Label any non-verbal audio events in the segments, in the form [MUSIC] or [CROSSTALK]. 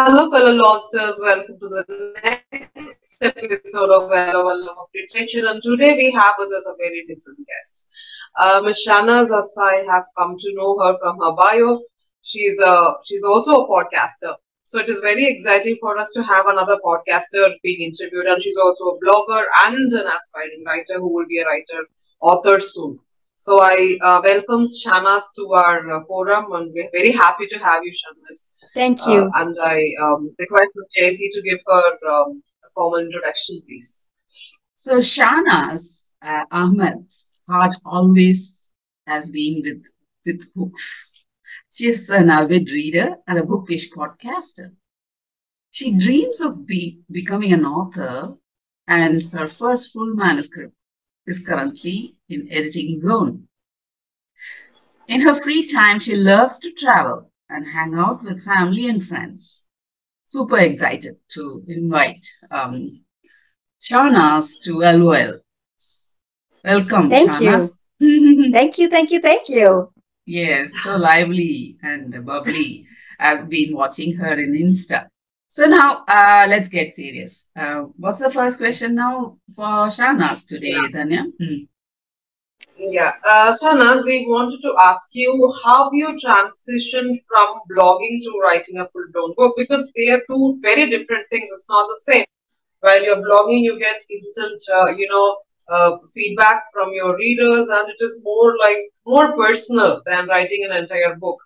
Hello, fellow Lordsters. Welcome to the next episode of Well Love of Literature. And today we have with us a very different guest. Uh, Ms. Shahnaz Assai have come to know her from her bio. She's a she's also a podcaster. So it is very exciting for us to have another podcaster being interviewed. And she's also a blogger and an aspiring writer who will be a writer author soon. So I uh, welcome Shahnaz to our uh, forum and we're very happy to have you, Shahnaz. Thank you. Uh, and I um, request Jayanti to give her um, a formal introduction, please. So Shahnaz uh, Ahmed's heart always has been with, with books. She's an avid reader and a bookish podcaster. She dreams of be, becoming an author and her first full manuscript is currently in editing zone. In her free time, she loves to travel and hang out with family and friends. Super excited to invite um, Shahnaz to LOL. Welcome, Thank Shahnaz. you. [LAUGHS] thank you, thank you, thank you. Yes, so lively and bubbly. I've been watching her in Insta. So now uh, let's get serious. Uh, what's the first question now for Shahnaz today. Danya? Hmm. Yeah, uh, Shahnaz, we wanted to ask you how you transitioned from blogging to writing a full-blown book because they are two very different things. It's not the same. While you're blogging, you get instant, uh, you know, uh, feedback from your readers, and it is more like more personal than writing an entire book.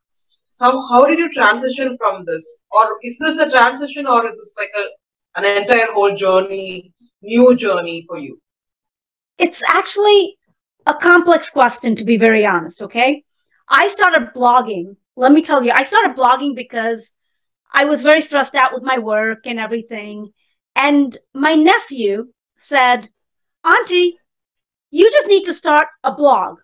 So, how did you transition from this, or is this a transition, or is this like a an entire whole journey, new journey for you? It's actually a complex question, to be very honest. Okay. I started blogging. Let me tell you, I started blogging because I was very stressed out with my work and everything. And my nephew said, Auntie, you just need to start a blog.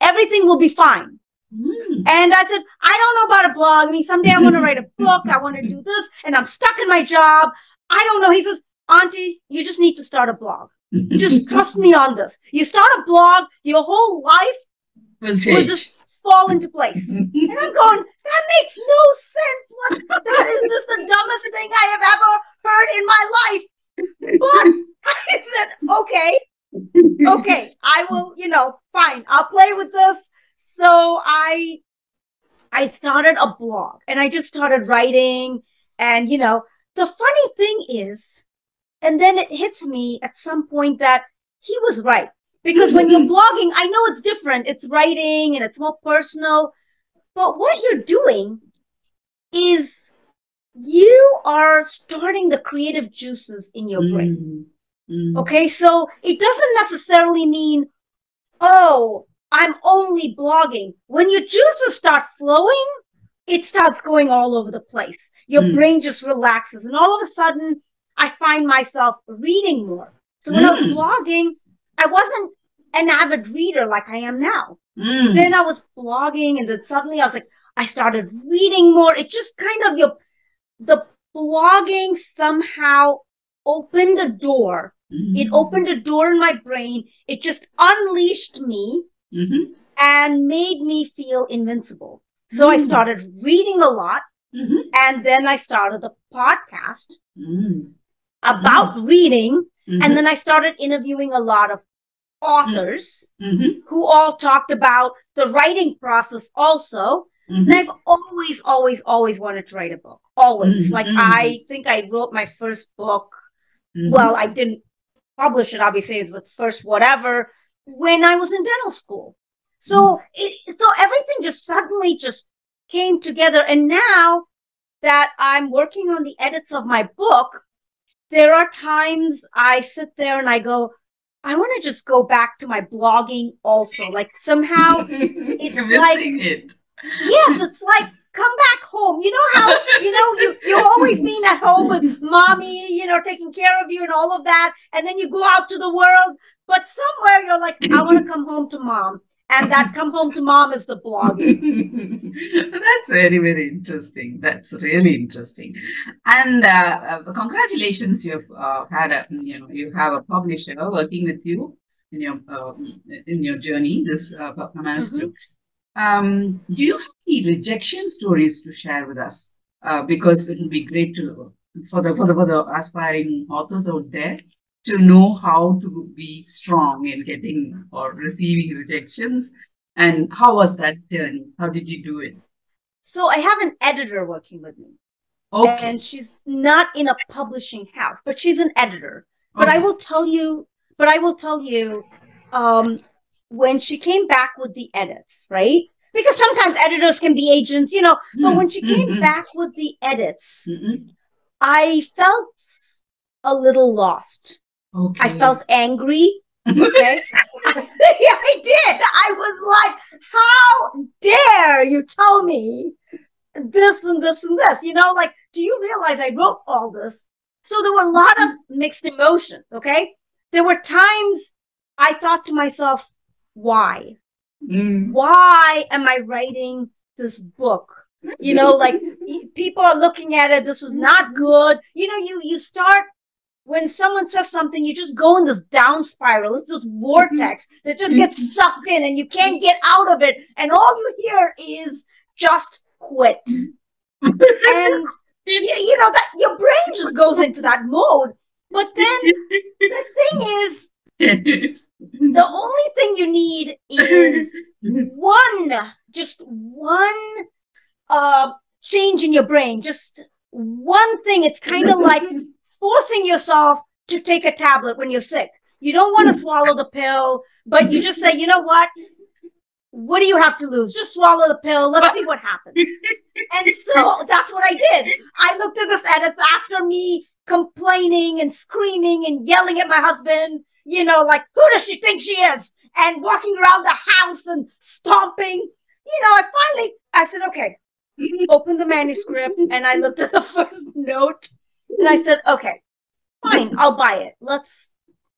Everything will be fine. Hmm. And I said, I don't know about a blog. I mean, someday I want to write a [LAUGHS] book. I want to do this, and I'm stuck in my job. I don't know. He says, Auntie, you just need to start a blog. Just trust me on this. You start a blog, your whole life will will just fall into place. [LAUGHS] And I'm going, that makes no sense. What? That is just the dumbest thing I have ever heard in my life. But [LAUGHS] I said, okay, okay, I will, you know, fine, I'll play with this. So I I started a blog and I just started writing. And you know, the funny thing is, and then it hits me at some point that he was right. Because when you're [LAUGHS] blogging, I know it's different. It's writing and it's more personal. But what you're doing is you are starting the creative juices in your brain. Hmm. Hmm. Okay, so it doesn't necessarily mean, oh, I'm only blogging. When your juices start flowing, it starts going all over the place. Your Mm. brain just relaxes, and all of a sudden, I find myself reading more. So when I was Mm. blogging, I wasn't an avid reader like I am now. Hmm. Then I was blogging, and then suddenly I was like, I started reading more. It just kind of your the blogging somehow opened a door it Hmm. opened a door in my brain. It just unleashed me Mhm. and made me feel invincible. So I Mm. started reading a lot Mhm. and then I started the podcast About reading. Mhm. And then I started interviewing a lot of authors Mhm. who all talked about the writing process also. And Mhm. I've always, always, always wanted to write a book. Always. Like I think I wrote my first book well, I didn't publish it. Obviously, it's the first whatever when I was in dental school. So, it, so everything just suddenly just came together. And now that I'm working on the edits of my book, there are times I sit there and I go, I want to just go back to my blogging also. Like somehow, [LAUGHS] it's like- it. yes, it's like come back home. You know how you know you you always being at home with mommy, you know, taking care of you and all of that, and then you go out to the world. But somewhere you're like, I want to come home to mom, and that [LAUGHS] come home to mom is the blogging. [LAUGHS] That's very, very interesting. That's really interesting. And uh, uh, congratulations, you've uh, had a, you know, you have a publisher working with you in your uh, in your journey, this uh, manuscript. Um, do you have any rejection stories to share with us? uh, because it'll be great to for the for the for the aspiring authors out there to know how to be strong in getting or receiving rejections. And how was that journey? How did you do it? So I have an editor working with me. Okay. And she's not in a publishing house, but she's an editor. But I will tell you, but I will tell you, um, when she came back with the edits, right? Because sometimes editors can be agents, you know, but when she came Mhm. back with the edits, Mhm. I felt a little lost. Okay. I felt angry. Okay. [LAUGHS] yeah, I did. I was like, how dare you tell me this and this and this? You know, like, do you realize I wrote all this? So there were a lot of mixed emotions. Okay. There were times I thought to myself, why? Mm. Why am I writing this book? You know, like [LAUGHS] people are looking at it. This is not good. You know, you, you start when someone says something, you just go in this down spiral. It's this vortex mm-hmm. that just gets mm-hmm. sucked in and you can't get out of it. And all you hear is just quit. Mm-hmm. [LAUGHS] And you, you know that your brain just goes into that mode. But then the thing is, [LAUGHS] the only thing you need is one, just one uh change in your brain, just one thing. It's kind of like [LAUGHS] forcing yourself to take a tablet when you're sick. You don't want to hmm. swallow the pill, but you just say, you know what? What do you have to lose? Just swallow the pill. Let's see what happens. And so that's what I did. I looked at this edit after me complaining and screaming and yelling at my husband, you know, like, who does she think she is? And walking around the house and stomping. You know, I finally, I said, okay, open the manuscript. And I looked at the [LAUGHS] first note and I said, okay, fine, I'll buy it. Let's,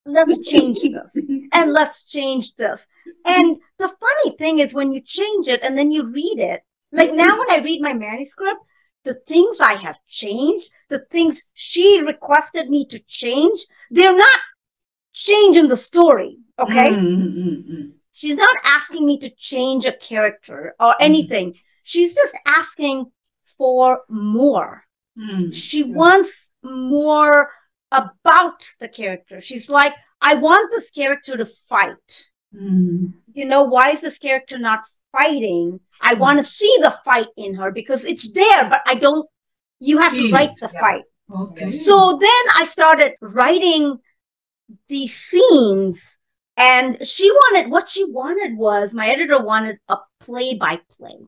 let's change this [LAUGHS] and let's change this. And the funny thing is when you change it and then you read it, like now when I read my manuscript, the things I have changed, the things she requested me to change, they're not changing the story. Okay. Mm, mm, mm, She's not asking me to change a character or anything. She's just asking for more. Mm. She wants more about the character. She's like, I want this character to fight. Mm. You know, why is this character not fighting? I want to see the fight in her because it's there, but I don't, you have to write the yeah. fight. Okay. So then I started writing these scenes and she wanted, what she wanted was, my editor wanted a play by play.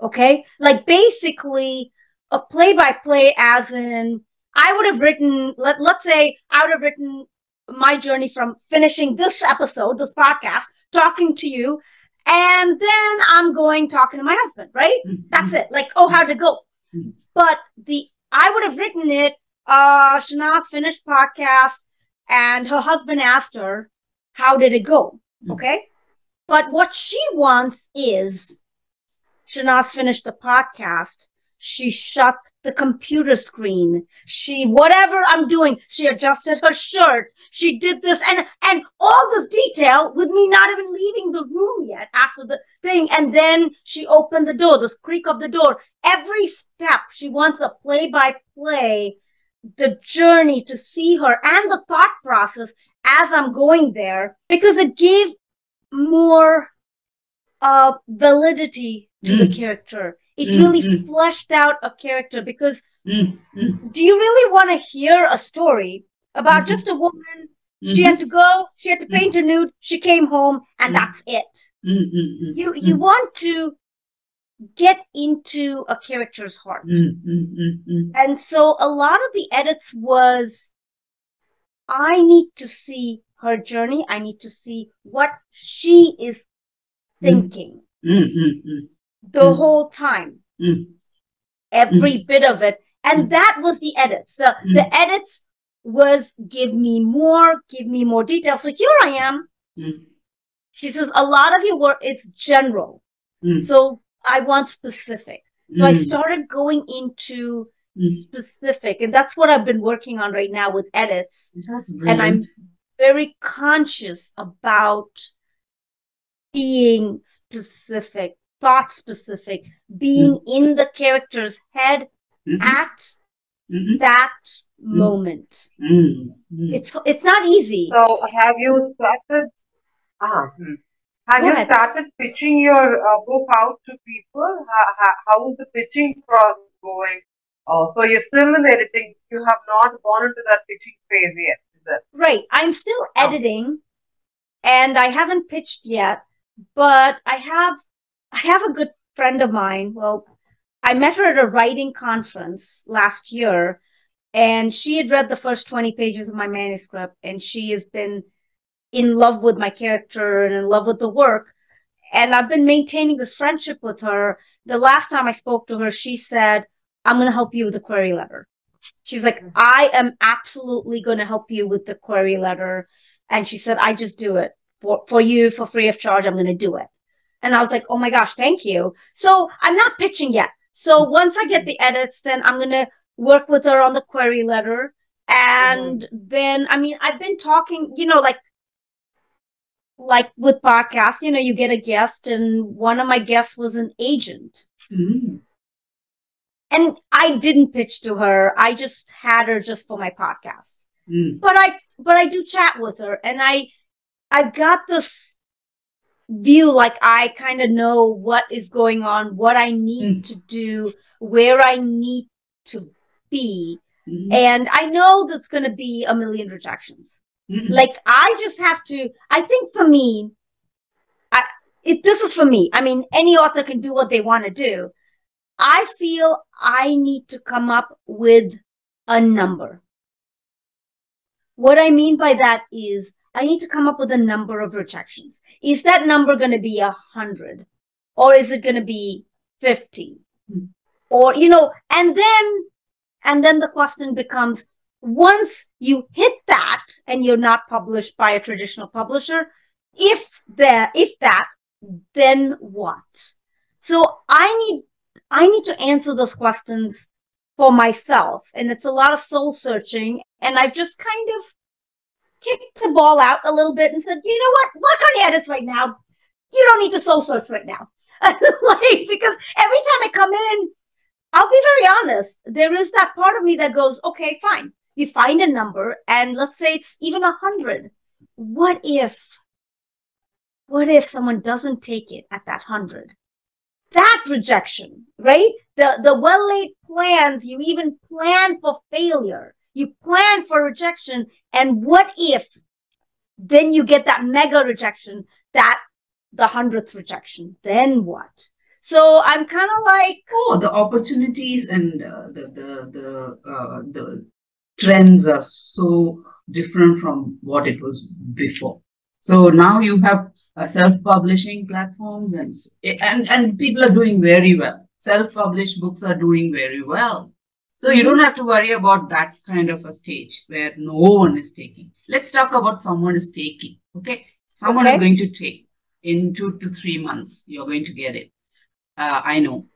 Okay. Like basically a play by play as in, I would have written, let, let's say I would have written my journey from finishing this episode, this podcast, talking to you. And then I'm going talking to my husband, right? Mm, That's it. Like, oh, how'd it go? Mm. But the I would have written it. Uh, Shahnaz finished podcast, and her husband asked her, "How did it go?" Mm. Okay, but what she wants is Shahnaz finished the podcast. She shut the computer screen. She whatever I'm doing. She adjusted her shirt. She did this and and all this detail with me not even leaving the room yet after the thing. And then she opened the door. This creak of the door. Every step she wants a play by play. The journey to see her and the thought process as I'm going there because it gave more uh validity to the Mm. character. It Mm, really mm. fleshed out a character because Mm, mm, do you really want to hear a story about Mhm. just a woman? She mhm, had to go, she had to paint a nude, she came home, and Mhm. that's it. mm, mm, mm, You you mm, want to get into a character's heart. mm, mm, mm, mm. And so a lot of the edits was I need to see her journey. I need to see what she is Mm. thinking Mm, mm, mm, the Mm. whole time. mm. every bit of it. And Mm. that was the edits. The, the edits was give me more, give me more detail. So here I am. Mm. She says, a lot of your work, it's general. Mm. So I want specific. So I Mm. started going into Mm. specific. And that's what I've been working on right now with edits. That's And I'm very conscious about being specific, thought specific, being in the character's head Mhm. at Mhm. that moment. Mm. Mm. It's it's not easy. So, have you started? Hmm. Have Go you ahead. started pitching your uh, book out to people? How, how, how is the pitching process going? Oh, so you're still in editing. You have not gone into that pitching phase yet, is it? Right. I'm still Oh. editing and I haven't pitched yet, but I have I have a good friend of mine. Well, I met her at a writing conference last year and she had read the first 20 pages of my manuscript and she has been in love with my character and in love with the work. And I've been maintaining this friendship with her. The last time I spoke to her, she said, I'm going to help you with the query letter. She's like, mm-hmm. I am absolutely going to help you with the query letter. And she said, I just do it for, for you for free of charge. I'm going to do it. And I was like, oh my gosh, thank you. So I'm not pitching yet. So once I get the edits, then I'm going to work with her on the query letter. And then, I mean, I've been talking, you know, like, like with podcasts, you know, you get a guest and one of my guests was an agent Mm. and I didn't pitch to her. I just had her just for my podcast. Mm. But I but I do chat with her and I I've got this view like I kind of know what is going on, what I need to do, where I need to be. Mm. And I know that's going to be a million rejections. Mm. Like I just have to I think for me I it, this is for me. I mean any author can do what they want to do. I feel I need to come up with a number. What I mean by that is I need to come up with a number of rejections. Is that number going to be a hundred or is it going to be 50 Hmm. or, you know, and then, and then the question becomes once you hit that and you're not published by a traditional publisher, if there, if that, then what? So I need, I need to answer those questions for myself. And it's a lot of soul searching. And I've just kind of kicked the ball out a little bit and said, you know what? Work on edits right now. You don't need to soul search right now. [LAUGHS] like, because every time I come in, I'll be very honest. There is that part of me that goes, okay, fine. You find a number and let's say it's even a hundred. What if, what if someone doesn't take it at that hundred? That rejection, right? The, the well laid plans, you even plan for failure. You plan for rejection. And what if then you get that mega rejection, that the hundredth rejection? Then what? So I'm kind of like, Oh, the opportunities and uh, the the the uh, the trends are so different from what it was before. So now you have self-publishing platforms and and and people are doing very well. Self-published books are doing very well. So you don't have to worry about that kind of a stage where no one is taking. Let's talk about someone is taking. Okay, someone is going to take in two to three months. You're going to get it. Uh, I know.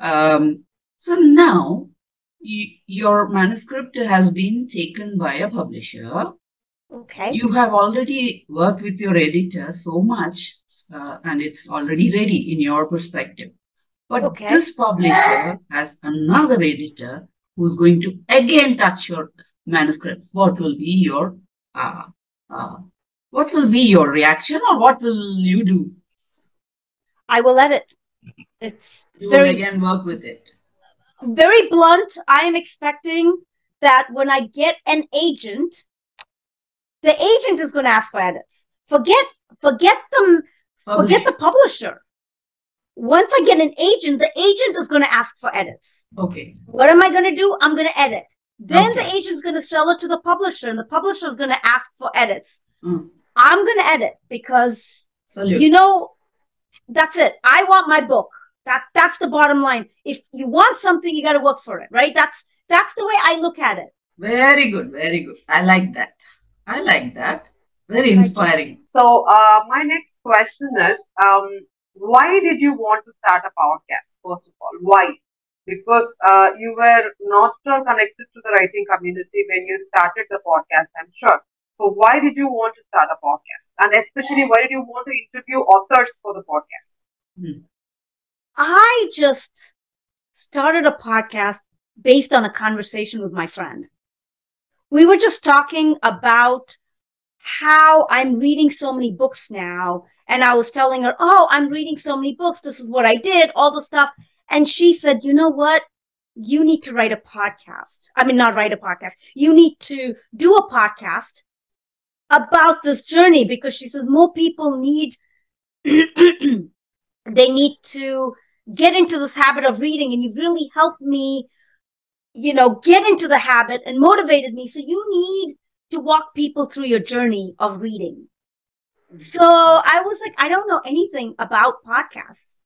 Um, so now y- your manuscript has been taken by a publisher. okay, You have already worked with your editor so much, uh, and it's already ready in your perspective. But Okay. this publisher has another editor who's going to again touch your manuscript. What will be your uh, uh, what will be your reaction, or what will you do? I will edit. It's You will very, again work with it. very blunt. I am expecting that when I get an agent, the agent is going to ask for edits. Forget, forget them, forget the publisher. Once I get an agent, the agent is going to ask for edits. Okay. What am I going to do? I'm going to edit. Then the agent's going to sell it to the publisher and the publisher is going to ask for edits. Mm. I'm going to edit because Salute. you know that's it i want my book that that's the bottom line if you want something you got to work for it right that's that's the way i look at it Very good, very good. I like that. I like that. Very inspiring. So, uh, my next question is, um, why did you want to start a podcast? First of all, why? Because uh, you were not all connected to the writing community when you started the podcast. I'm sure. So, why did you want to start a podcast? And especially, why did you want to interview authors for the podcast? I just started a podcast based on a conversation with my friend. We were just talking about how I'm reading so many books now. And I was telling her, Oh, I'm reading so many books. This is what I did, all the stuff. And she said, You know what? You need to write a podcast. I mean, not write a podcast. You need to do a podcast about this journey because she says more people need, [CLEARS THROAT] they need to get into this habit of reading. And you've really helped me, you know, get into the habit and motivated me. So you need to walk people through your journey of reading. Mm-hmm. So I was like, I don't know anything about podcasts.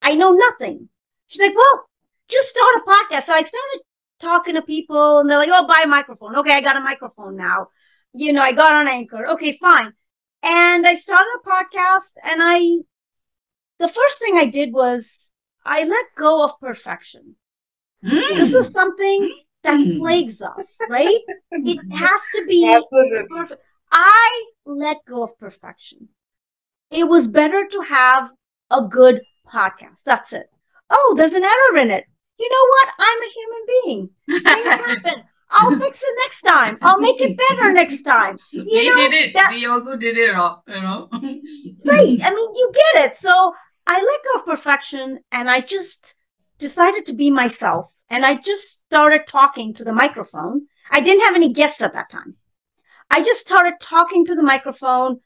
I know nothing. She's like, well, just start a podcast. So I started talking to people and they're like, oh, buy a microphone. Okay, I got a microphone now. You know, I got on Anchor. Okay, fine. And I started a podcast and I, the first thing I did was I let go of perfection. Mm. This is something that Mm. plagues us, right? It has to be Absolutely. perfect. I let go of perfection. It was better to have a good podcast. That's it. Oh, there's an error in it. You know what? I'm a human being. Things [LAUGHS] happen. I'll fix it next time. I'll make it better next time. [LAUGHS] You we know, did it. that- we also did it wrong, you know. [LAUGHS] Right. I mean, you get it. So I let go of perfection and I just decided to be myself. And I just started talking to the microphone. I didn't have any guests at that time. I just started talking to the microphone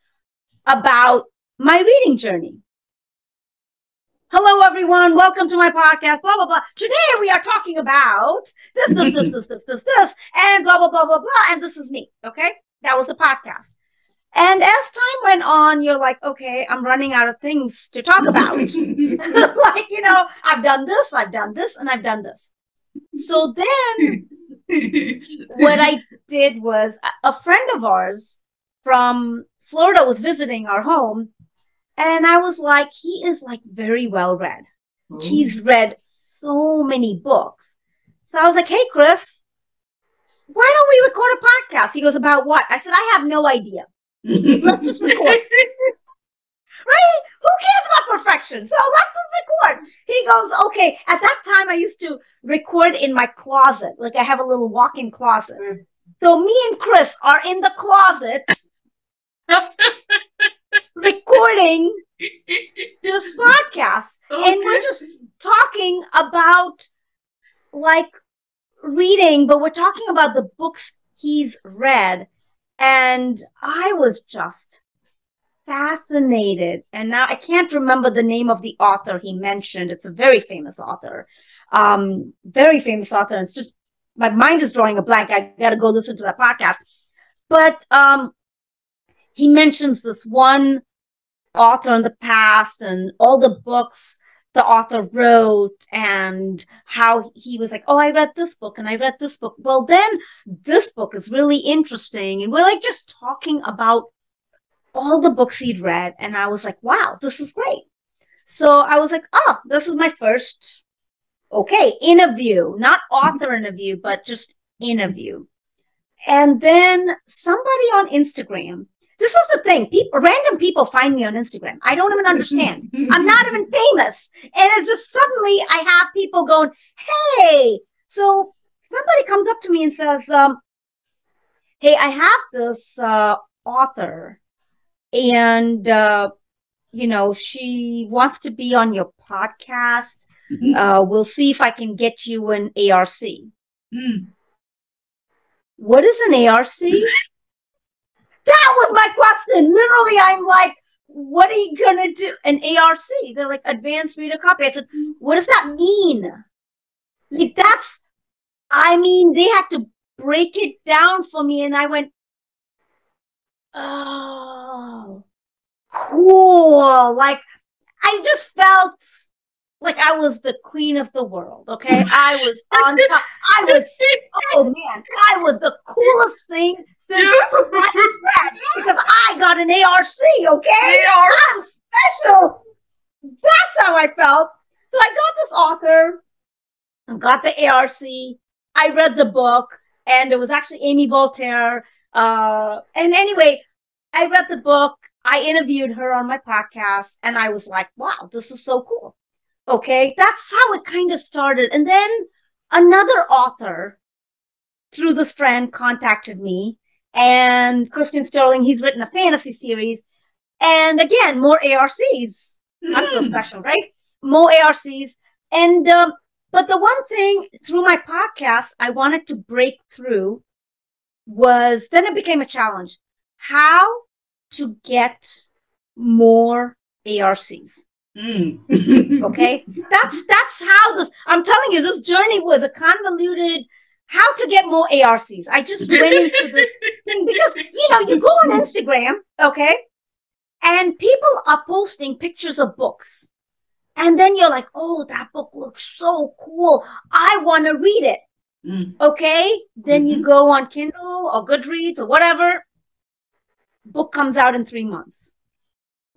about my reading journey. Hello, everyone. Welcome to my podcast. Blah, blah, blah. Today we are talking about this, this, this, this, this, this, this, and blah, blah, blah, blah, blah. And this is me. Okay. That was the podcast. And as time went on, you're like, okay, I'm running out of things to talk about. [LAUGHS] [LAUGHS] like, you know, I've done this, I've done this, and I've done this. So then what I did was a- a friend of ours from Florida was visiting our home. And I was like, he is like very well read. Oh. He's read so many books. So I was like, hey, Chris, why don't we record a podcast? He goes, about what? I said, I have no idea. Let's just record. [LAUGHS] right? Who cares about perfection? So let's just record. He goes, okay. At that time, I used to record in my closet. Like I have a little walk-in closet. Mm. So me and Chris are in the closet [LAUGHS] recording [LAUGHS] this podcast. And we're just talking about like reading, but we're talking about the books he's read. And I was just fascinated. And now I can't remember the name of the author he mentioned. It's a very famous author. Um, very famous author. It's just my mind is drawing a blank. I gotta go listen to that podcast. But um he mentions this one author in the past and all the books the author wrote and how he was like, Oh, I read this book and I read this book. Well, then this book is really interesting. And we're like just talking about all the books he'd read. And I was like, Wow, this is great. So I was like, Oh, this is my first, okay, interview, not author interview, but just interview. And then somebody on Instagram, this is the thing, people, random people find me on Instagram. I don't even understand. [LAUGHS] I'm not even famous. And it's just suddenly I have people going, Hey, so somebody comes up to me and says, um, Hey, I have this, uh, author and, uh, you know, she wants to be on your podcast. Uh, we'll see if I can get you an ARC. Mm. What is an ARC? [LAUGHS] that was my question. Literally, I'm like, what are you gonna do? An ARC? They're like advanced reader copy. I said, what does that mean? Like that's, I mean, they had to break it down for me, and I went, oh, cool. Like I just felt like I was the queen of the world. Okay, I was on top. I was [LAUGHS] oh man, I was the coolest thing since because I got an ARC, okay? I'm special. That's how I felt. So I got this author, I got the ARC, I read the book, and it was actually Amy Voltaire. Uh, and anyway, I read the book, I interviewed her on my podcast, and I was like, wow, this is so cool. Okay. That's how it kind of started. And then another author through this friend contacted me and Christian Sterling, he's written a fantasy series. And again, more ARCs. I'm so Mm. special, right? More ARCs. And, um, but the one thing through my podcast I wanted to break through was then it became a challenge. How to get more ARCs. Mm. [LAUGHS] Okay. that's, that's how this, I'm telling you, this journey was a convoluted, how to get more ARCs. I just went into this thing because, you know, you go on Instagram, okay, and people are posting pictures of books. And then you're like, oh, that book looks so cool. I want to read it. Mm. Okay. Then you go on Kindle or Goodreads or whatever. Book comes out in three months.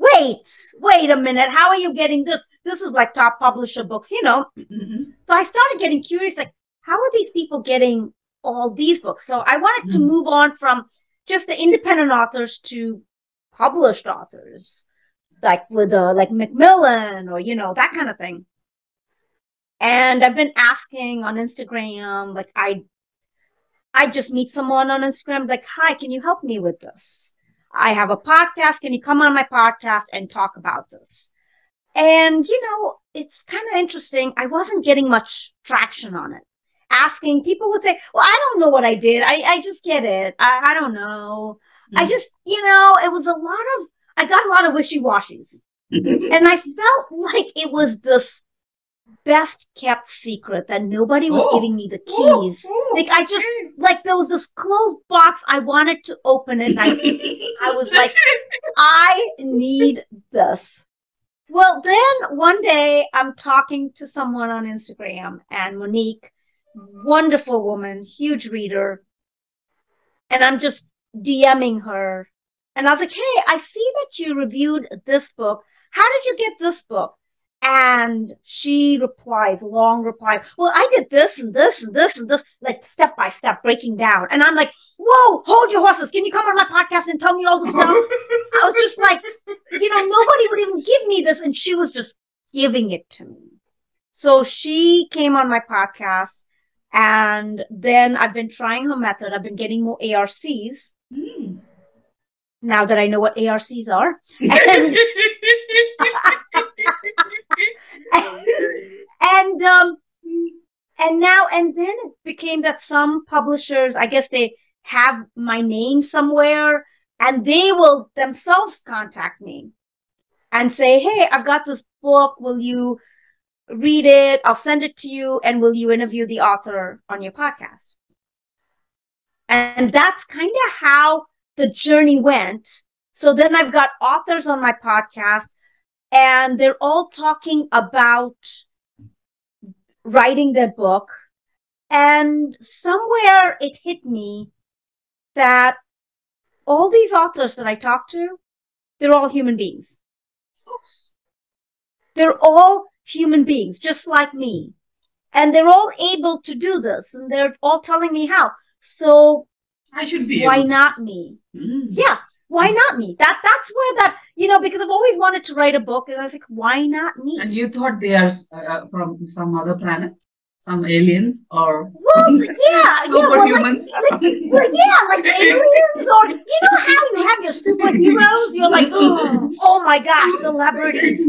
Wait, wait a minute. How are you getting this? This is like top publisher books, you know. Mhm. So I started getting curious, like, how are these people getting all these books? So I wanted to Mhm. move on from just the independent authors to published authors, like with uh, like Macmillan or you know that kind of thing. And I've been asking on Instagram, like I, I just meet someone on Instagram, like, hi, can you help me with this? I have a podcast. Can you come on my podcast and talk about this? And, you know, it's kind of interesting. I wasn't getting much traction on it. Asking people would say, well, I don't know what I did. I, I just get it. I, I don't know. I Mm. just, you know, it was a lot of, I got a lot of wishy washies. [LAUGHS] And I felt like it was this best kept secret that nobody was Oh. giving me the keys. Oh, Like I just, like there was this closed box. I wanted to open it. I I was like, I need this. Well, then one day I'm talking to someone on Instagram and Monique, wonderful woman, huge reader. And I'm just DMing her. And I was like, Hey, I see that you reviewed this book. How did you get this book? And she replies, long reply, well, I did this and this and this and this, like step by step, breaking down. And I'm like, whoa, hold your horses. Can you come on my podcast and tell me all this stuff? I was just like, you know, nobody would even give me this. And she was just giving it to me. So she came on my podcast. And then I've been trying her method. I've been getting more ARCs Mm. now that I know what ARCs are. [LAUGHS] And, [LAUGHS] [LAUGHS] and, um, and now, and then it became that some publishers, I guess they have my name somewhere and they will themselves contact me and say, Hey, I've got this book. Will you read it? I'll send it to you. And will you interview the author on your podcast? And that's kind of how the journey went. So then I've got authors on my podcast and they're all talking about writing their book. And somewhere it hit me that all these authors that I talk to, they're all human beings. They're all human beings, just like me. And they're all able to do this and they're all telling me how. So I should be. why not me? Mm. Yeah. Why not me? That that's where that you know because I've always wanted to write a book and I was like, why not me? And you thought they are uh, from some other planet, some aliens, or Well, [LAUGHS] yeah, yeah, well, like, superhumans? well, yeah, like [LAUGHS] aliens or you know how you have your superheroes. You're like, [LAUGHS] oh my gosh, celebrities!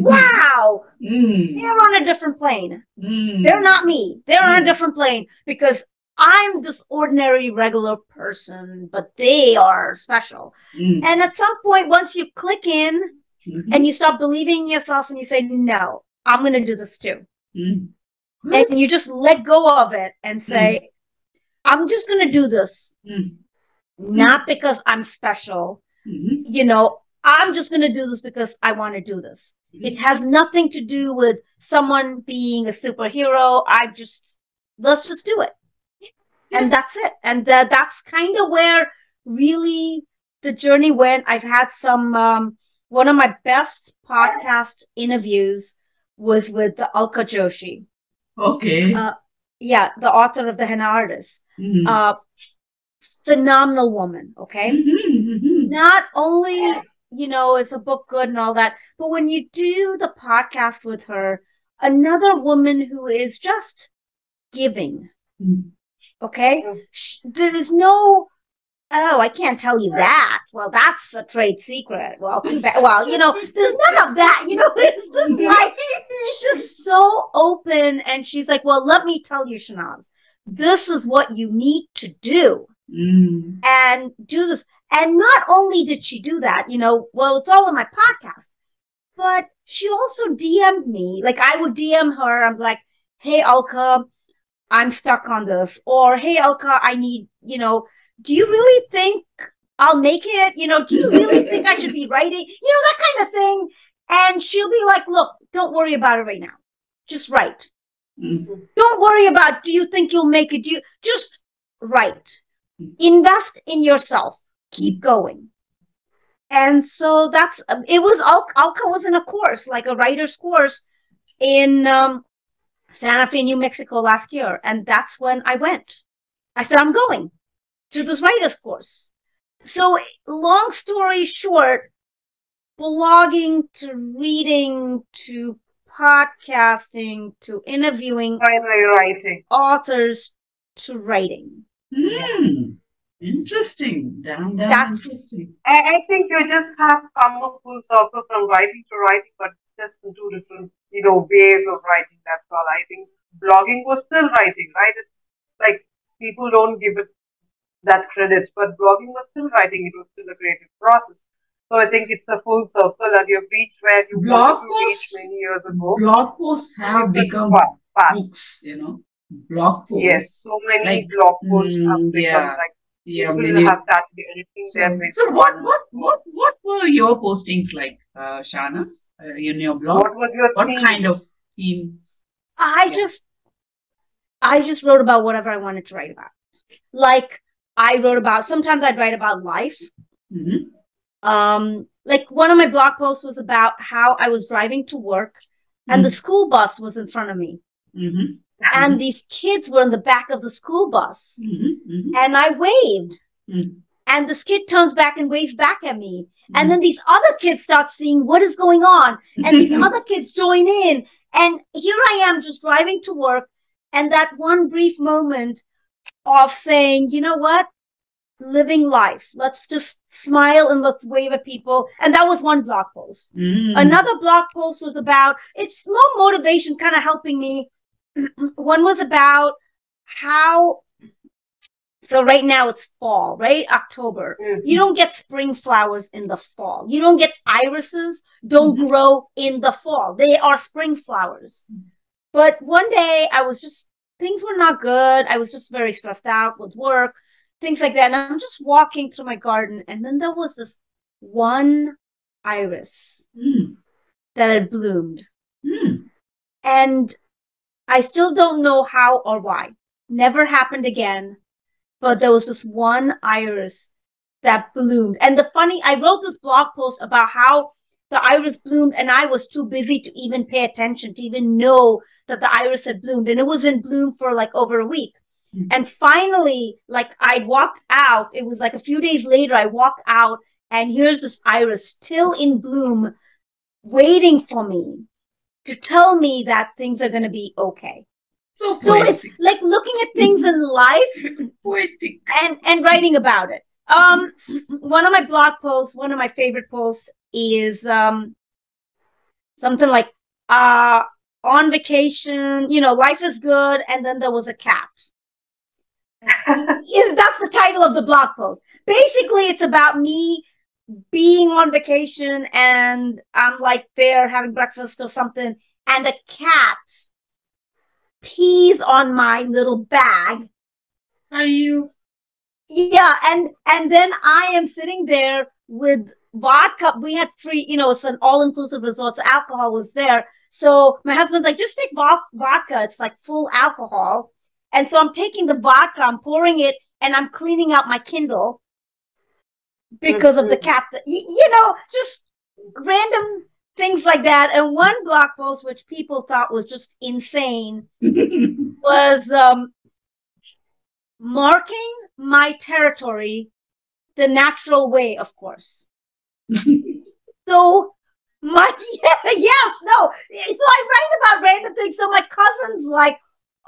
Wow, Mm, they're on a different plane. mm. They're not me. They're on a Mm. different plane because I'm this ordinary, regular person, but they are special. Mm, And at some point, once you click in mhm, and you stop believing in yourself and you say, no, I'm going to do this too. mm. And you just let go of it and say, I'm just going to do this, Mm. not because I'm special. Mhm. You know, I'm just going to do this because I want to do this. It has nothing to do with someone being a superhero. I just, let's just do it. And that's it. And that that's kind of where really the journey went. I've had some, um, one of my best podcast interviews was with the Alka Joshi. Okay. Uh, Yeah, the author of the Henna Artist. Mhm. Uh, phenomenal woman. Okay. Mhm, mhm. not only you know is a book good and all that but when you do the podcast with her another woman who is just giving. Okay. Mm. Sh- There is no, oh, I can't tell you that. Well, that's a trade secret. Well, too bad. Well, you know, there's none of that. You know, [LAUGHS] it's just like, she's just so open. And she's like, well, let me tell you, Shahnaz, this is what you need to do Mm. and do this. And not only did she do that, you know, well, it's all in my podcast, but she also DM'd me. Like I would DM her. I'm like, hey, Alka, I'm stuck on this. Or, hey, Alka, I need, you know, do you really think I'll make it? You know, do you really [LAUGHS] think I should be writing? You know, that kind of thing. And she'll be like, look, don't worry about it right now. Just write. Mm. Don't worry about, do you think you'll make it? Do you just write? Invest in yourself. Keep going. And so that's, it was, Al- Alka was in a course, like a writer's course in um, Santa Fe, New Mexico last year. And that's when I went. I said, I'm going to this writer's course. So, long story short, blogging to reading to podcasting to interviewing Finally writing. authors to writing. Mm. Interesting. Damn, damn That's- interesting. I, I think you just have come a full circle from writing to writing, but just in two different, you know, ways of writing. That's all. I think blogging was still writing, right? It's like people don't give it that credit, but blogging was still writing. It was still a creative process. So I think it's a full circle, and you've reached where you Blog posts- many years ago. Blog posts have become pa- path. books, you know. Blog posts. Yes, so many Like, blog posts mm, have become yeah. like Yeah, people many. have started editing So, their so what, what, what, what were your postings like, uh, Shahnaz, uh, in your blog? What was your What theme? kind of themes? I Yeah. just I just wrote about whatever I wanted to write about. Like I wrote about sometimes I'd write about life. Mhm. Um like one of my blog posts was about how I was driving to work and the school bus was in front of me. Mhm. And these kids were on the back of the school bus. Mhm. Mhm. And I waved. Mm. And this kid turns back and waves back at me. And then these other kids start seeing what is going on. and these [LAUGHS] other kids join in and here i am just driving to work and that one brief moment of saying you know what living life let's just smile and let's wave at people and that was one blog post Mm. another blog post was about it's low motivation kind of helping me [CLEARS THROAT] one was about how so right now it's fall right october Mhm. you don't get spring flowers in the fall. You don't get irises don't Mhm. grow in the fall. They are spring flowers. But one day I was just things were not good. I was just very stressed out with work, things like that. And I'm just walking through my garden and then there was this one iris Mm. that had bloomed. Mm. And I still don't know how or why. Never happened again. But there was this one iris that bloomed. And the funny, I wrote this blog post about how the iris bloomed and I was too busy to even pay attention to even know that the iris had bloomed. And it was in bloom for like over a week. Mhm. And finally, like I'd walked out, it was like a few days later, I walked out and here's this iris still in bloom, waiting for me to tell me that things are going to be okay. So So it's like looking at things in life [LAUGHS] poetic. and and writing about it. Um, one of my blog posts, one of my favorite posts is um something like uh on vacation, you know, life is good, and then there was a cat. [LAUGHS] Is that's the title of the blog post. Basically, it's about me being on vacation and I'm like there having breakfast or something, and a cat pees on my little bag Are you? yeah, and and then I am sitting there with vodka. We had free, you know, it's an all-inclusive resort, so alcohol was there. So my husband's like, just take vodka. It's like full alcohol. And so I'm taking the vodka, I'm pouring it, and I'm cleaning out my Kindle because of the cat. That, you know, just random things like that. And one blog post, which people thought was just insane, [LAUGHS] was um, marking my territory the natural way, of course. [LAUGHS] So My [LAUGHS] yeah, yes, no. So I write about random things. So my cousin's like,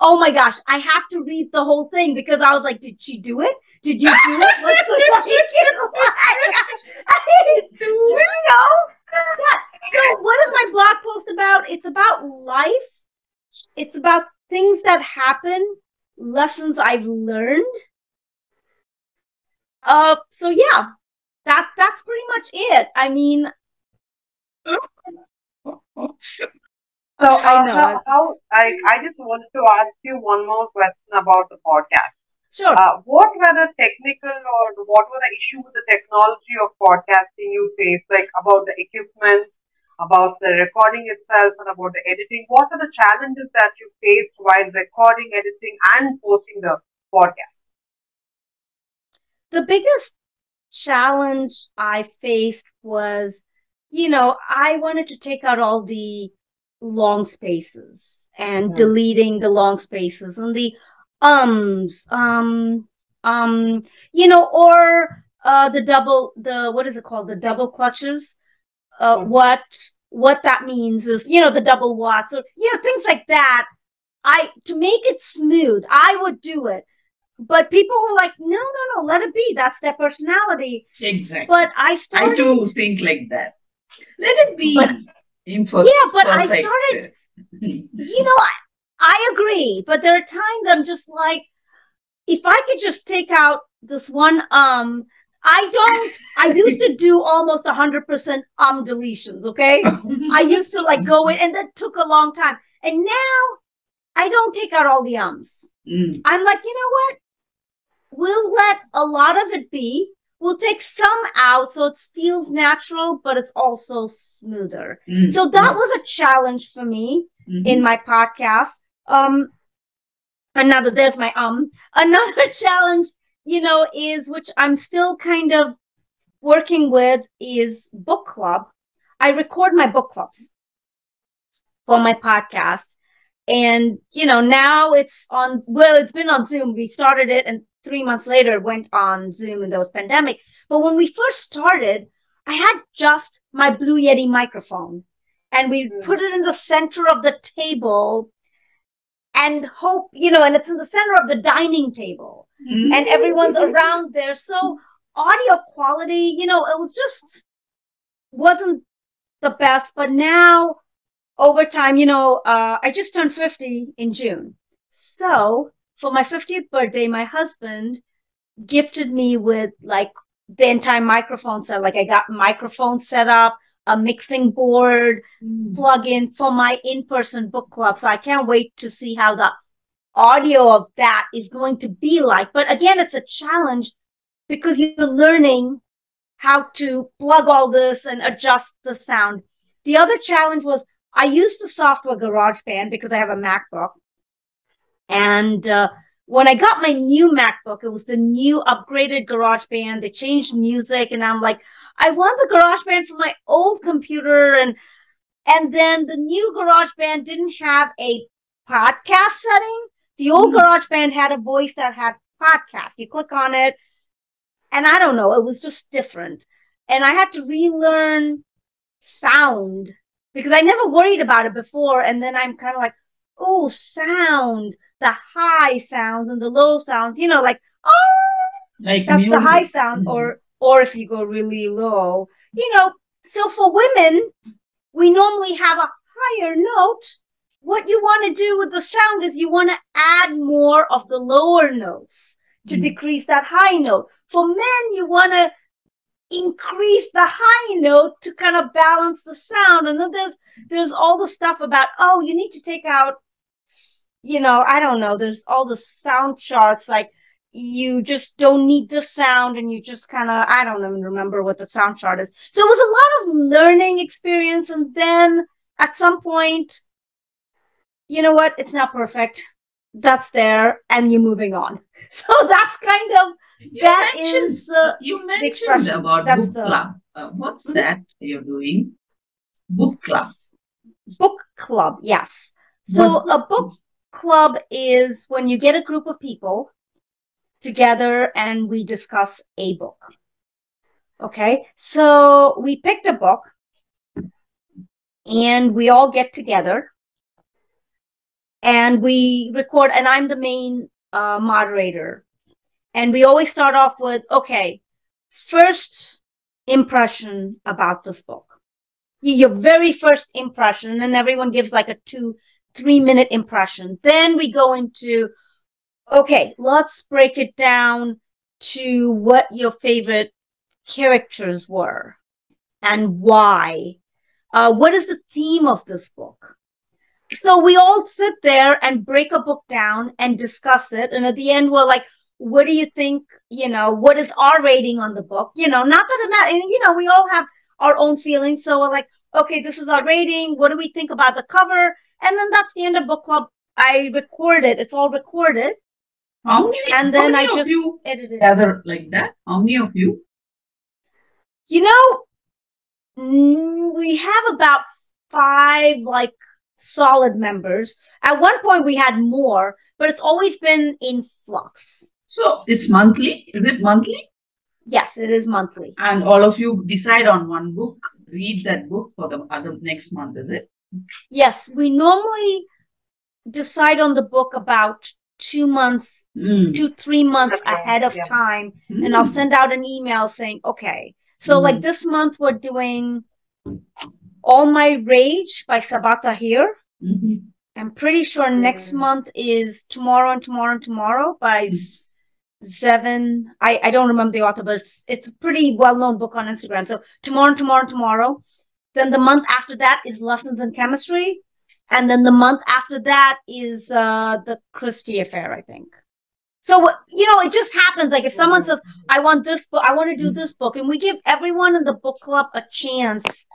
oh my gosh, I have to read the whole thing because I was like, did she do it? Did you do it? What's the like, I didn't do it. you know? That, so what is my blog post about? It's about life. It's about things that happen, lessons I've learned. Uh, so yeah, that that's pretty much it. I mean, [LAUGHS] So I uh, know, how, how- I, I just wanted to ask you one more question about the podcast. sure. Uh, what were the technical or what were the issue with the technology of podcasting you faced, like about the equipment, about the recording itself, and about the editing? What are the challenges that you faced while recording, editing, and posting the podcast? the biggest challenge I faced was, you know, I wanted to take out all the long spaces and Mhm. deleting the long spaces and the ums, um, um, you know, or uh, the double, the what is it called, the double clutches. Uh, Mhm. what what that means is, you know, the double watts or you know things like that. I to make it smooth, I would do it. But people were like, no, no, no, let it be. That's their personality. Exactly. But I still I started. too think like that. Let it be But- info. yeah, but I started. You know, I, I agree. But there are times I'm just like, if I could just take out this one um, I don't. I used to do almost hundred percent um deletions. Okay, I used to like go in, and that took a long time. And now I don't take out all the ums. Mm, I'm like, you know what? We'll let a lot of it be. We'll take some out so it feels natural, but it's also smoother. mm, So that was a challenge for me mm, in my podcast. Um, another, there's my um, [LAUGHS] another challenge, you know, is which I'm still kind of working with is book club. I record my book clubs for my podcast. And, you know, now it's on, well, it's been on Zoom. We started it and three months later went on Zoom and there was pandemic. But when we first started, I had just my Blue Yeti microphone and we Mm. put it in the center of the table and hope, you know, and it's in the center of the dining table mm. and everyone's [LAUGHS] around there. So audio quality, you know, it was just wasn't the best. But now over time, you know, uh, I just turned 50 in June. So for my 50th birthday, my husband gifted me with like the entire microphone set. Like I got microphone set up, a mixing board, Mm. plug in for my in-person book club. So I can't wait to see how the audio of that is going to be like. But again, it's a challenge because you're learning how to plug all this and adjust the sound. The other challenge was I used the software GarageBand because I have a MacBook. And uh, when I got my new MacBook, it was the new upgraded GarageBand. They changed music, and I'm like, I want the GarageBand for my old computer, and and then the new GarageBand didn't have a podcast setting. The old Hmm. GarageBand had a voice that had podcast. You click on it, and I don't know, it was just different. And I had to relearn sound because I never worried about it before. And then I'm kind of like, oh, sound, the high sounds and the low sounds, you know, like, oh, Like that's the high music. sound Mhm. or or if you go really low you know so for women we normally have a higher note what you want to do with the sound is you want to add more of the lower notes to Mhm. decrease that high note for men you want to increase the high note to kind of balance the sound and then there's there's all the stuff about oh you need to take out you know i don't know there's all the sound charts like you just don't need the sound and you just kind of i don't even remember what the sound chart is so it was a lot of learning experience and then at some point you know what it's not perfect that's there and you're moving on [LAUGHS] so that's kind of You that mentioned, is uh, you mentioned about That's book the- club. Uh, what's Mhm. that you're doing? Book club. book club yes so What a book club is when you get a group of people together and we discuss a book. Okay? So we picked a book and we all get together and we record and i'm the main uh, moderator. And we always start off with okay first impression about this book. Your very first impression and everyone gives like a two three minute impression. Then we go into okay let's break it down to what your favorite characters were and why. Uh, what is the theme of this book? So we all sit there and break a book down and discuss it. And at the end we're like what do you think you know what is our rating on the book? You know not that it matters you know we all have our own feelings. So we're like okay this is our rating. What do we think about the cover and then that's the end of book club i record it it's all recorded How many? and then many i just you edit it gather like that. How many of you? you know we have about five like solid members at one point we had more but it's always been in flux So it's monthly. Is it monthly? yes it is monthly And all of you decide on one book, read that book for the other next month. Is it? Yes we normally decide on the book about two months Mm. two three months Okay, ahead of yeah. time and i'll Mm. send out an email saying okay so like Mhm. this month we're doing all my rage by Sabaa Tahir Mhm. i'm pretty sure next Mm. month is tomorrow and tomorrow and tomorrow by Mm. Zevin. I, I don't remember the author, but it's, it's a pretty well known book on Instagram. So tomorrow and tomorrow and tomorrow. Then the month after that is lessons in chemistry. And then the month after that is uh, the Christie affair, I think. So, you know, it just happens. Like if someone says, I want this book, I want to do this book, and we give everyone in the book club a chance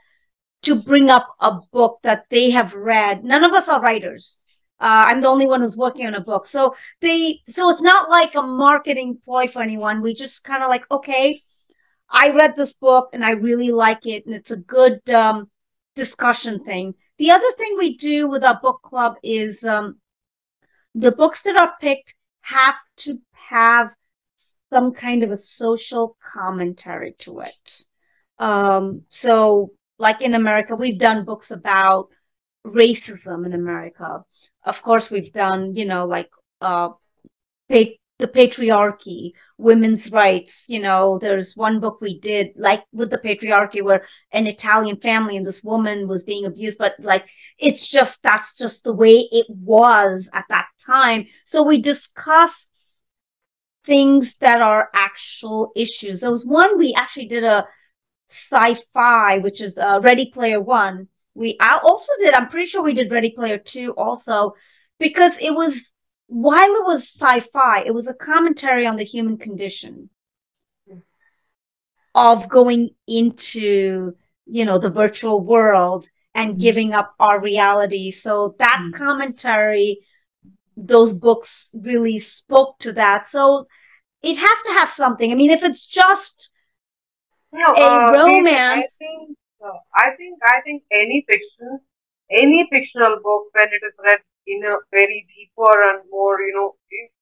to bring up a book that they have read. None of us are writers. Uh, I'm the only one who's working on a book. So they, so it's not like a marketing ploy for anyone. We just kind of like, okay, I read this book and I really like it. And it's a good, um, discussion thing. The other thing we do with our book club is, um, the books that are picked have to have some kind of a social commentary to it. Um, so like in America, we've done books about racism in America. Of course, we've done, you know, like uh, the patriarchy, women's rights. You know, there's one book we did, like with the patriarchy, where an Italian family and this woman was being abused, but like it's just that's just the way it was at that time. So we discuss things that are actual issues. There was one we actually did a sci-fi, which is uh, Ready Player One. We I also did. I'm pretty sure we did Ready Player Two also, because it was while it was sci-fi, it was a commentary on the human condition of going into you know the virtual world and Mhm. giving up our reality. So that Mhm. commentary, those books really spoke to that. So it has to have something. I mean, if it's just No, A uh, romance. I think, I think, I think any fiction, any fictional book, when it is read in a very deeper and more, you know,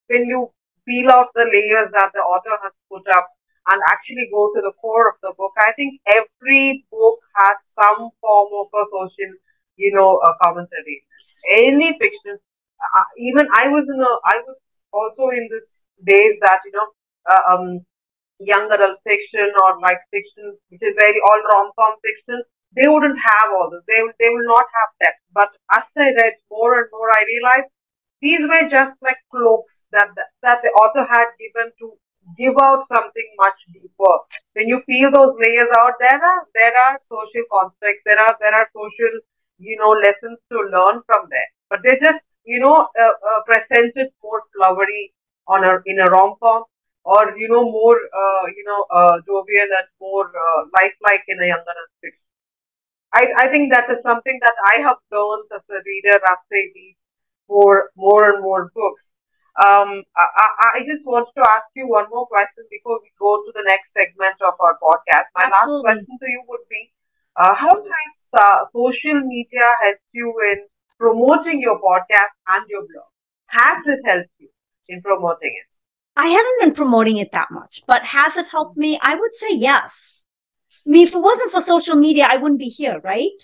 when you peel off the layers that the author has put up and actually go to the core of the book, I think every book has some form of a social, you know, a commentary. Any fiction, uh, even I was in a, I was also in this days that you know, uh, um young adult fiction or like fiction which is very all rom-com fiction they wouldn't have all this they, will- they will not have that. but as i read more and more i realized these were just like cloaks that that, the author had given to give out something much deeper when you peel those layers out there are there are social constructs there are there are social you know lessons to learn from there but they just you know uh, uh, presented more flowery on a in a rom-com or you know more uh, you know uh, jovial and more uh, lifelike in a young adult fiction. I, I think that is something that I have learned as a reader as I read more more and more books. Um, I, I- just wanted to ask you one more question before we go to the next segment of our podcast. My last question to you would be, uh, how has uh, social media helped you in promoting your podcast and your blog? Has it helped you in promoting it? I haven't been promoting it that much, but has it helped me? I would say yes. I mean, if it wasn't for social media, I wouldn't be here, right?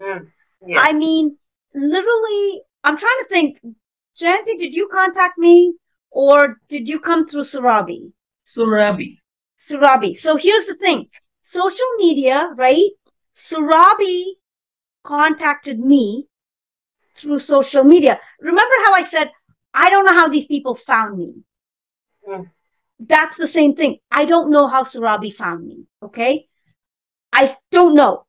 Mm. I mean, literally, I'm trying to think. Jayanti, did you contact me or did you come through Surabi? Surabi. Surabi. So here's the thing social media, right? Surabi contacted me through social media. Remember how I said, I don't know how these people found me. Hmm. That's the same thing. I don't know how Surabi found me. Okay. I don't know.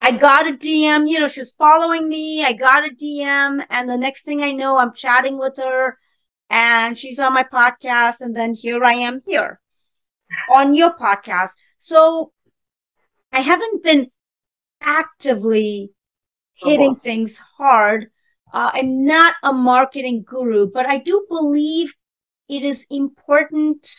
I got a DM, you know, she was following me. I got a DM, and the next thing I know, I'm chatting with her and she's on my podcast. And then here I am here on your podcast. So I haven't been actively hitting things hard. Uh, I'm not a marketing guru, but I do believe it is important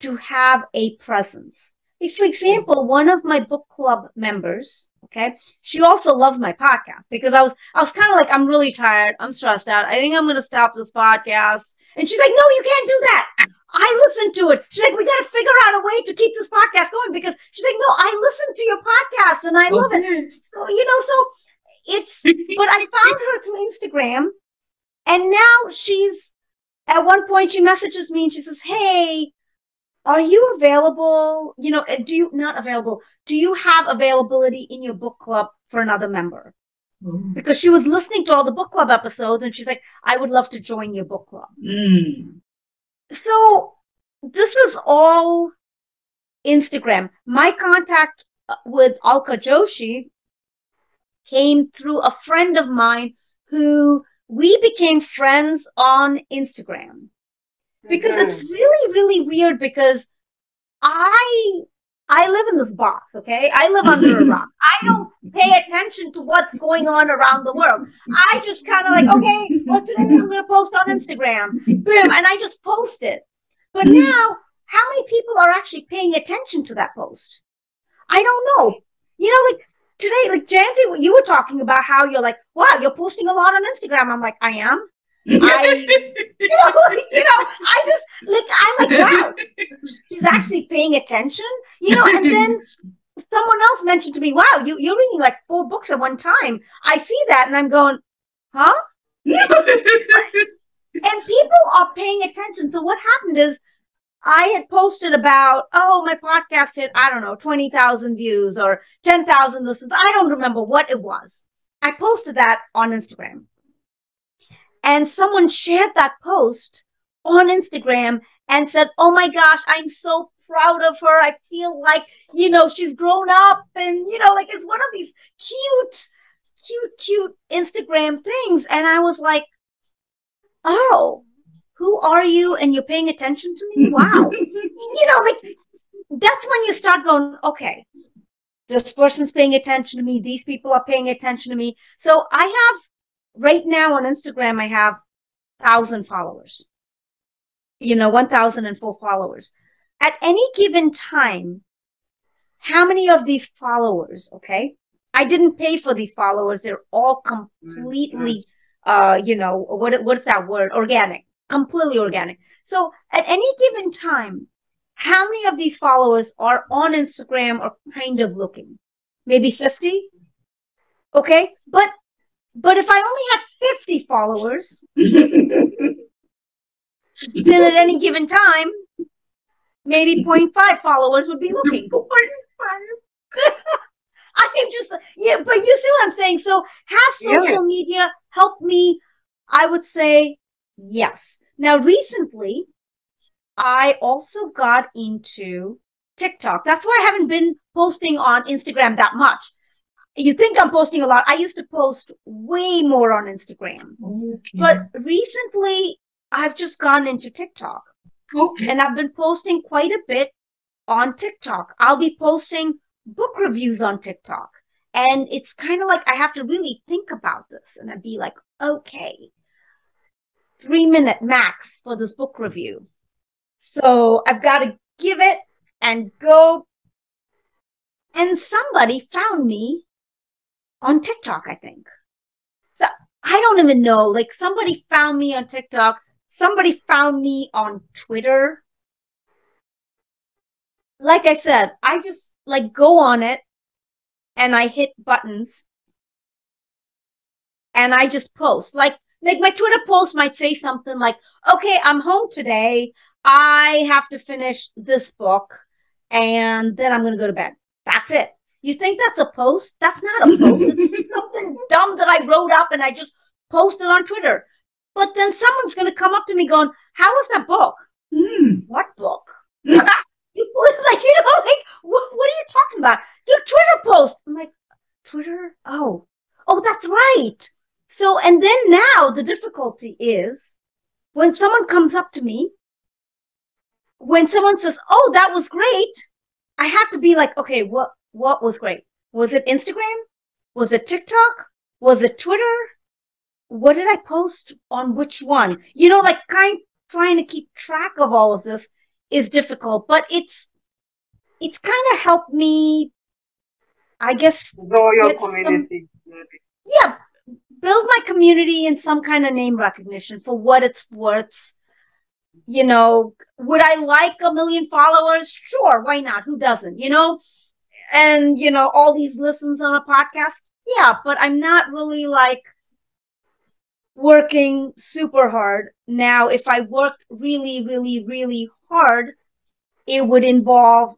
to have a presence. If, for example, one of my book club members, okay, she also loves my podcast because I was, I was kind of like, I'm really tired. I'm stressed out. I think I'm going to stop this podcast. And she's like, no, you can't do that. I listened to it. She's like, we got to figure out a way to keep this podcast going because she's like, no, I listen to your podcast and I love it. So, you know, so it's, but I found her through Instagram and now she's, at one point she messages me and she says, hey, are you available? You know, do you not available? Do you have availability in your book club for another member? Mm. Because she was listening to all the book club episodes and she's like, I would love to join your book club. Mm. So this is all Instagram. My contact uh, with Alka Joshi came through a friend of mine who we became friends on Instagram because Okay. it's really really weird because I I live in this box, okay? I live under a [LAUGHS] rock. I don't pay attention to what's going on around the world. I just kind of like, okay, well today I'm going to post on Instagram. Boom, and I just post it. But hmm. now, how many people are actually paying attention to that post? I don't know. You know, like today, like Jayanti, you were talking about how you're like, wow, you're posting a lot on Instagram. I'm like, I am. I, [LAUGHS] you know, [LAUGHS] you know, I just like I'm like, wow, she's actually paying attention, you know. And then someone else mentioned to me, wow, you you're reading like four books at one time. I see that, and I'm going, huh? [LAUGHS] And people are paying attention. So what happened is, I had posted about, oh, my podcast hit, I don't know, twenty thousand views or ten thousand listens. I don't remember what it was. I posted that on Instagram and someone shared that post on Instagram and said, "Oh my gosh, I'm so proud of her. I feel like, you know, she's grown up and, you know, like it's one of these cute cute cute Instagram things." And I was like, "Oh, who are you and you're paying attention to me? Wow." [LAUGHS] you know, like that's when you start going, "Okay, this person's paying attention to me. These people are paying attention to me." So I have right now on Instagram, I have thousand followers. You know, one thousand and four followers. At any given time, how many of these followers? Okay, I didn't pay for these followers. They're all completely, uh, you know, what what's that word? Organic, completely organic. So at any given time, how many of these followers are on Instagram or kind of looking? Maybe fifty. Okay, but but if I only had 50 followers, [LAUGHS] then at any given time, maybe 0.5 followers would be looking. I'm [LAUGHS] just, yeah, but you see what I'm saying? So has Yeah. social media helped me? I would say yes. Now, recently, I also got into TikTok. That's why I haven't been posting on Instagram that much. You think I'm posting a lot. I used to post way more on Instagram. But recently, I've just gone into TikTok okay. and I've been posting quite a bit on TikTok. I'll be posting book reviews on TikTok. And it's kind of like I have to really think about this. And I'd be like, okay, three minute max for this book review. So I've got to give it and go. And somebody found me on TikTok, I think. So I don't even know. Like somebody found me on TikTok. Somebody found me on Twitter. Like I said, I just like go on it and I hit buttons and I just post. Like, like my Twitter post might say something like, okay, I'm home today. I have to finish this book and then I'm going to go to bed. That's it. You think that's a post? That's not a post. it's [LAUGHS] something dumb that I wrote up and I just posted on Twitter. But then someone's going to come up to me going, how was that book? Mm. What book? [LAUGHS] like, you know, like, what, what are you talking about? Your Twitter post. I'm like, Twitter? Oh, oh, that's right. So, and then now the difficulty is when someone comes up to me, when someone says, "Oh, that was great," I have to be like, "Okay, what what was great? Was it Instagram? Was it TikTok? Was it Twitter? What did I post on which one? You know, like kind trying to keep track of all of this is difficult, but it's it's kind of helped me, I guess, Grow your Get some- community. yeah, build my community and some kind of name recognition for what it's worth. You know, would I like a million followers? Sure, why not? Who doesn't? You know, and you know, all these listens on a podcast. Yeah, but I'm not really like working super hard. Now, if I worked really, really, really hard, it would involve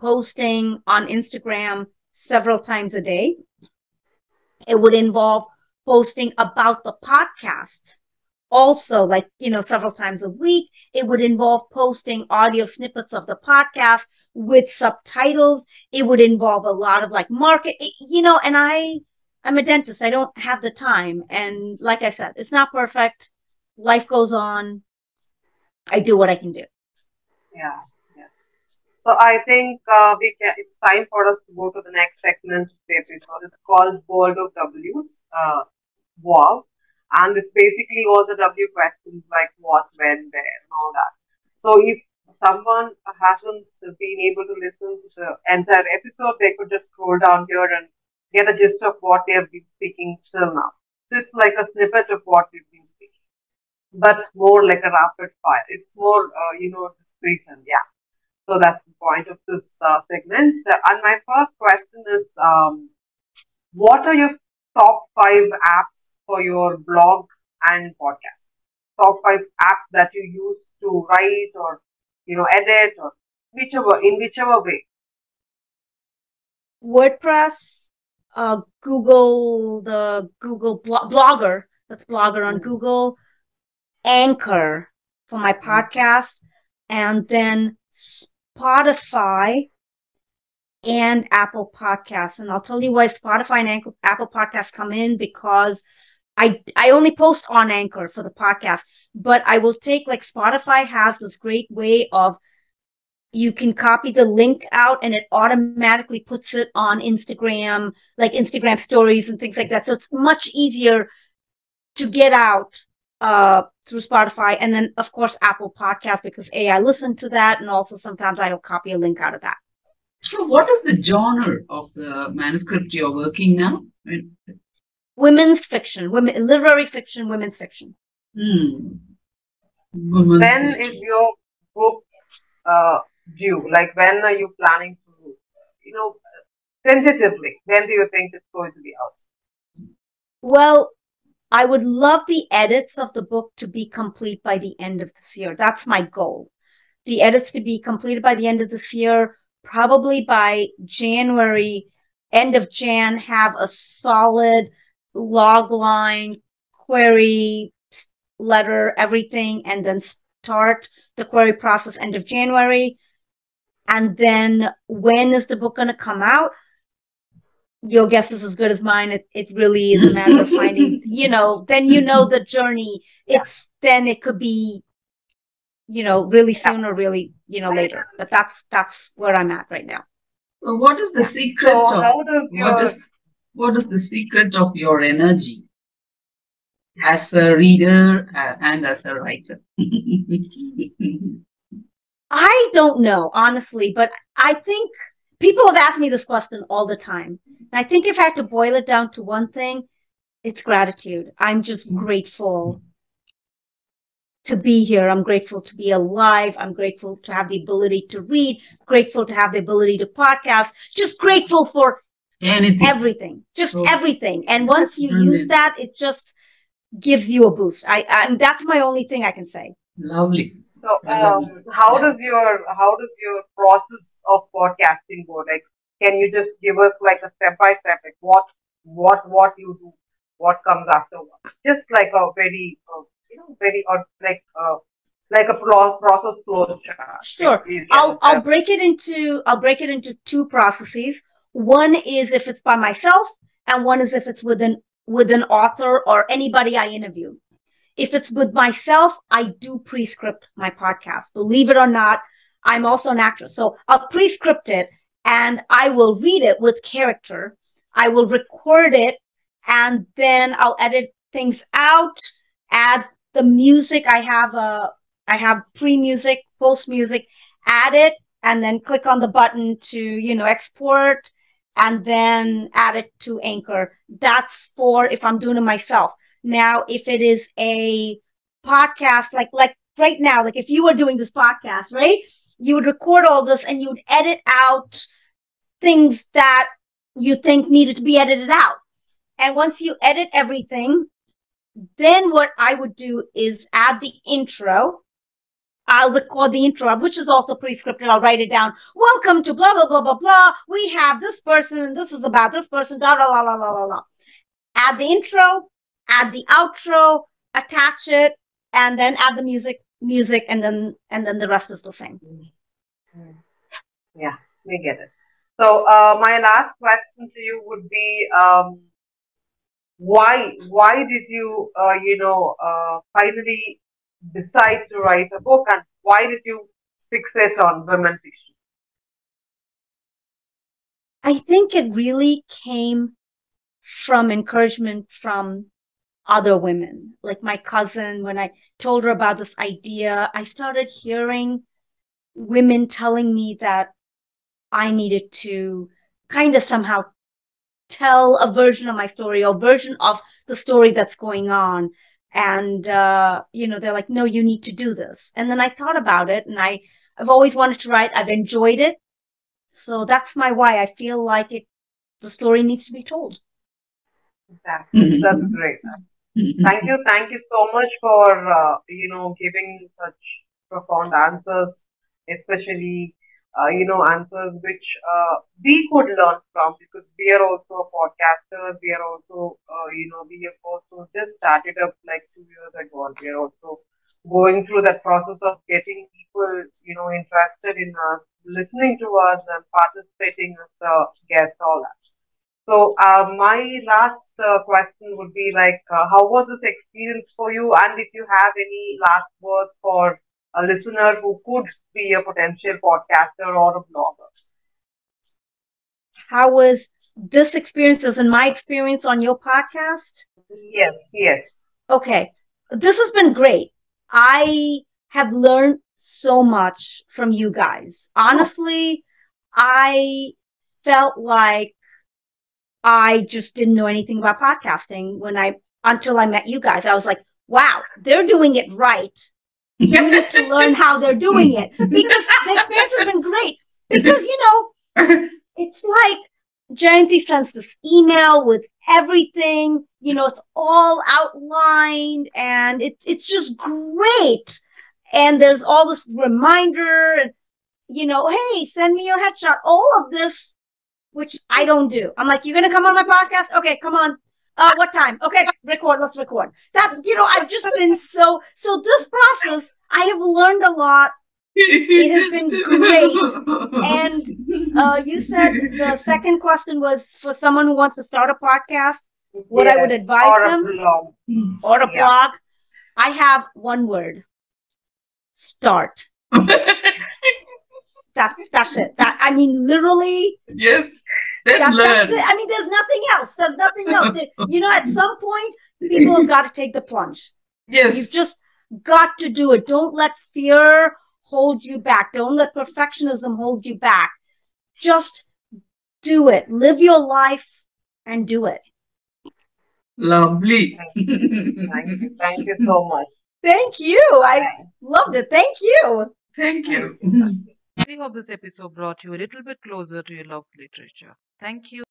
posting on Instagram several times a day. It would involve posting about the podcast also like you know several times a week it would involve posting audio snippets of the podcast with subtitles it would involve a lot of like market you know and i i'm a dentist i don't have the time and like i said it's not perfect life goes on i do what i can do Yeah. So I think uh, we can. It's time for us to go to the next segment of the episode. It's called World of W's. Uh, wow, and it's basically all the W questions like what, when, where, and all that. So if someone hasn't been able to listen to the entire episode, they could just scroll down here and get a gist of what they have been speaking till now. So it's like a snippet of what we've been speaking, but more like a rapid fire. It's more, uh, you know, written. Yeah. So that's the point of this uh, segment. And my first question is, um, what are your top five apps for your blog and podcast? Top five apps that you use to write or you know edit or whichever in whichever way. WordPress, uh, Google, the Google blo- Blogger, that's Blogger on Mm. Google, Anchor for my podcast, and then Spotify and Apple Podcasts. And I'll tell you why Spotify and Apple Podcasts come in because I I only post on Anchor for the podcast, but I will take like Spotify has this great way of you can copy the link out and it automatically puts it on Instagram, like Instagram stories and things like that. So it's much easier to get out uh, through Spotify. And then, of course, Apple Podcast, because A, I listen to that. And also sometimes I will copy a link out of that. So, what is the genre of the manuscript you're working now? I mean, Women's fiction, women, literary fiction, women's fiction. hmm. Women's When age. is your book uh, due? Like when are you planning to, you know, tentatively? When do you think it's going to be out? Well, I would love the edits of the book to be complete by the end of this year. That's my goal. The edits to be completed by the end of this year, probably by January, end of Jan, have a solid log line, query, letter, everything, and then start the query process end of January. And then when is the book going to come out? your guess is as good as mine. It, it really is a matter of finding, [LAUGHS] you know, then you know the journey. It's then it could be, you know, really soon or really, you know, later. But that's that's where I'm at right now. So what is the secret So of how does your what is what is the secret of your energy as a reader uh, and as a writer? [LAUGHS] I don't know, honestly, but I think people have asked me this question all the time. And I think if I had to boil it down to one thing, it's gratitude. I'm just grateful to be here. I'm grateful to be alive. I'm grateful to have the ability to read, grateful to have the ability to podcast, just grateful for Anything. everything, just Oh. everything. And once you use that, it just gives you a boost. I, I that's my only thing I can say. Lovely. So, I love um, how Yeah. does your how does your process of podcasting go? Like, can you just give us like a step by step, like what what what you do, what comes after what? Just like a very uh, you know very or like uh, like a pro- process flow chart. Sure. If you can I'll I'll break it into I'll break it into two processes. One is if it's by myself, and one is if it's with an with an author or anybody I interview. If it's with myself, I do pre-script my podcast. Believe it or not, I'm also an actress. So I'll pre-script it and I will read it with character. I will record it and then I'll edit things out, add the music. I have a I have pre-music, post-music, add it, and then click on the button to, you know, export and then add it to Anchor. That's for if I'm doing it myself. Now, if it is a podcast, like, like right now, like if you were doing this podcast, right? You would record all this and you would edit out things that you think needed to be edited out. And once you edit everything, then what I would do is add the intro. I'll record the intro, which is also pre-scripted. I'll write it down. Welcome to blah, blah, blah, blah, blah. We have this person and this is about this person, blah, blah, blah, blah, blah, blah. Add the intro, add the outro, attach it, and then add the music, music, and then, and then the rest is the same. Yeah, we get it. So, uh, my last question to you would be, um, why why did you uh, you know uh, finally decide to write a book, and why did you fixate on women fiction? I think it really came from encouragement from other women. Like my cousin, when I told her about this idea, I started hearing women telling me that I needed to kind of somehow tell a version of my story or version of the story that's going on. And, uh, you know, they're like, no, you need to do this. And then I thought about it and I, I've always wanted to write. I've enjoyed it. So that's my why. I feel like it, the story needs to be told. That's that's great. Thank you, thank you so much for uh, you know giving such profound answers, especially uh, you know answers which uh, we could learn from because we are also a podcasters. We are also uh, you know we have also just started up like two years ago. and We are also going through that process of getting people you know interested in us, listening to us, and participating as a guest. All that. So, uh, my last uh, question would be like, uh, how was this experience for you? And if you have any last words for a listener who could be a potential podcaster or a blogger. How was this experience as in my experience on your podcast? Yes, yes. Okay. This has been great. I have learned so much from you guys. Honestly, I felt like I just didn't know anything about podcasting when I, until I met you guys. I was like, wow, they're doing it right. You need to learn how they're doing it because the experience has been great. Because, you know, it's like Jayanti sends this email with everything, you know, it's all outlined and it, it's just great. And there's all this reminder and, you know, hey, send me your headshot. All of this, which I don't do. I'm like, you're going to come on my podcast? Okay, come on. Uh, what time? Okay, record. Let's record. That, you know, I've just been so, so this process, I have learned a lot. It has been great. And uh, you said the second question was for someone who wants to start a podcast What I would advise or them? blog. or a Yeah. blog. I have one word. Start. [LAUGHS] That that's it. That I mean, literally, yes, then that, that's learn. it. I mean, there's nothing else. There's nothing else. [LAUGHS] You know, at some point, people have got to take the plunge. Yes, You've just got to do it. Don't let fear hold you back. Don't let perfectionism hold you back. Just do it. Live your life and do it. lovely. Thank you, thank you so much. Thank you. I loved it. Thank you. Thank you. We hope this episode brought you a little bit closer to your love for literature. Thank you.